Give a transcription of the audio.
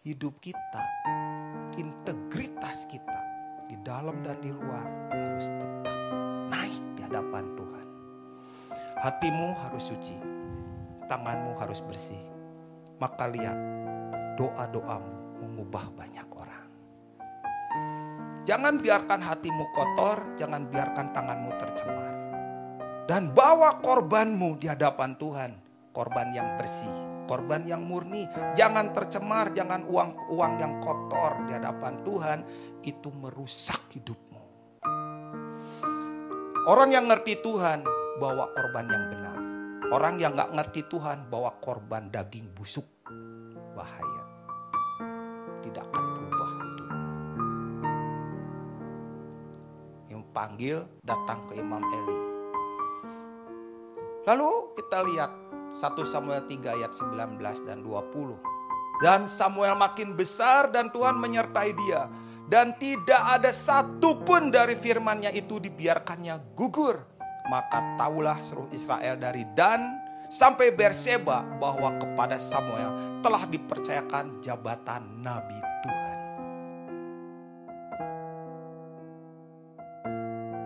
hidup kita, integritas kita di dalam dan di luar harus tetap naik di hadapan Tuhan. Hatimu harus suci, tanganmu harus bersih. Maka lihat doa-doamu mengubah banyak orang. Jangan biarkan hatimu kotor, jangan biarkan tanganmu tercemar. Dan bawa korbanmu di hadapan Tuhan, korban yang bersih, korban yang murni. Jangan tercemar, jangan uang-uang yang kotor di hadapan Tuhan, itu merusak hidupmu. Orang yang ngerti Tuhan bawa korban yang benar. Orang yang gak ngerti Tuhan bawa korban daging busuk. Bahaya. Tidak akan berubah hidupmu. Yang panggil datang ke Imam Eli. Lalu kita lihat 1 Samuel 3 ayat 19 dan 20. Dan Samuel makin besar dan Tuhan menyertai dia. Dan tidak ada satupun dari firmannya itu dibiarkannya gugur. Maka taulah seluruh Israel dari Dan sampai Berseba bahwa kepada Samuel telah dipercayakan jabatan Nabi Tuhan.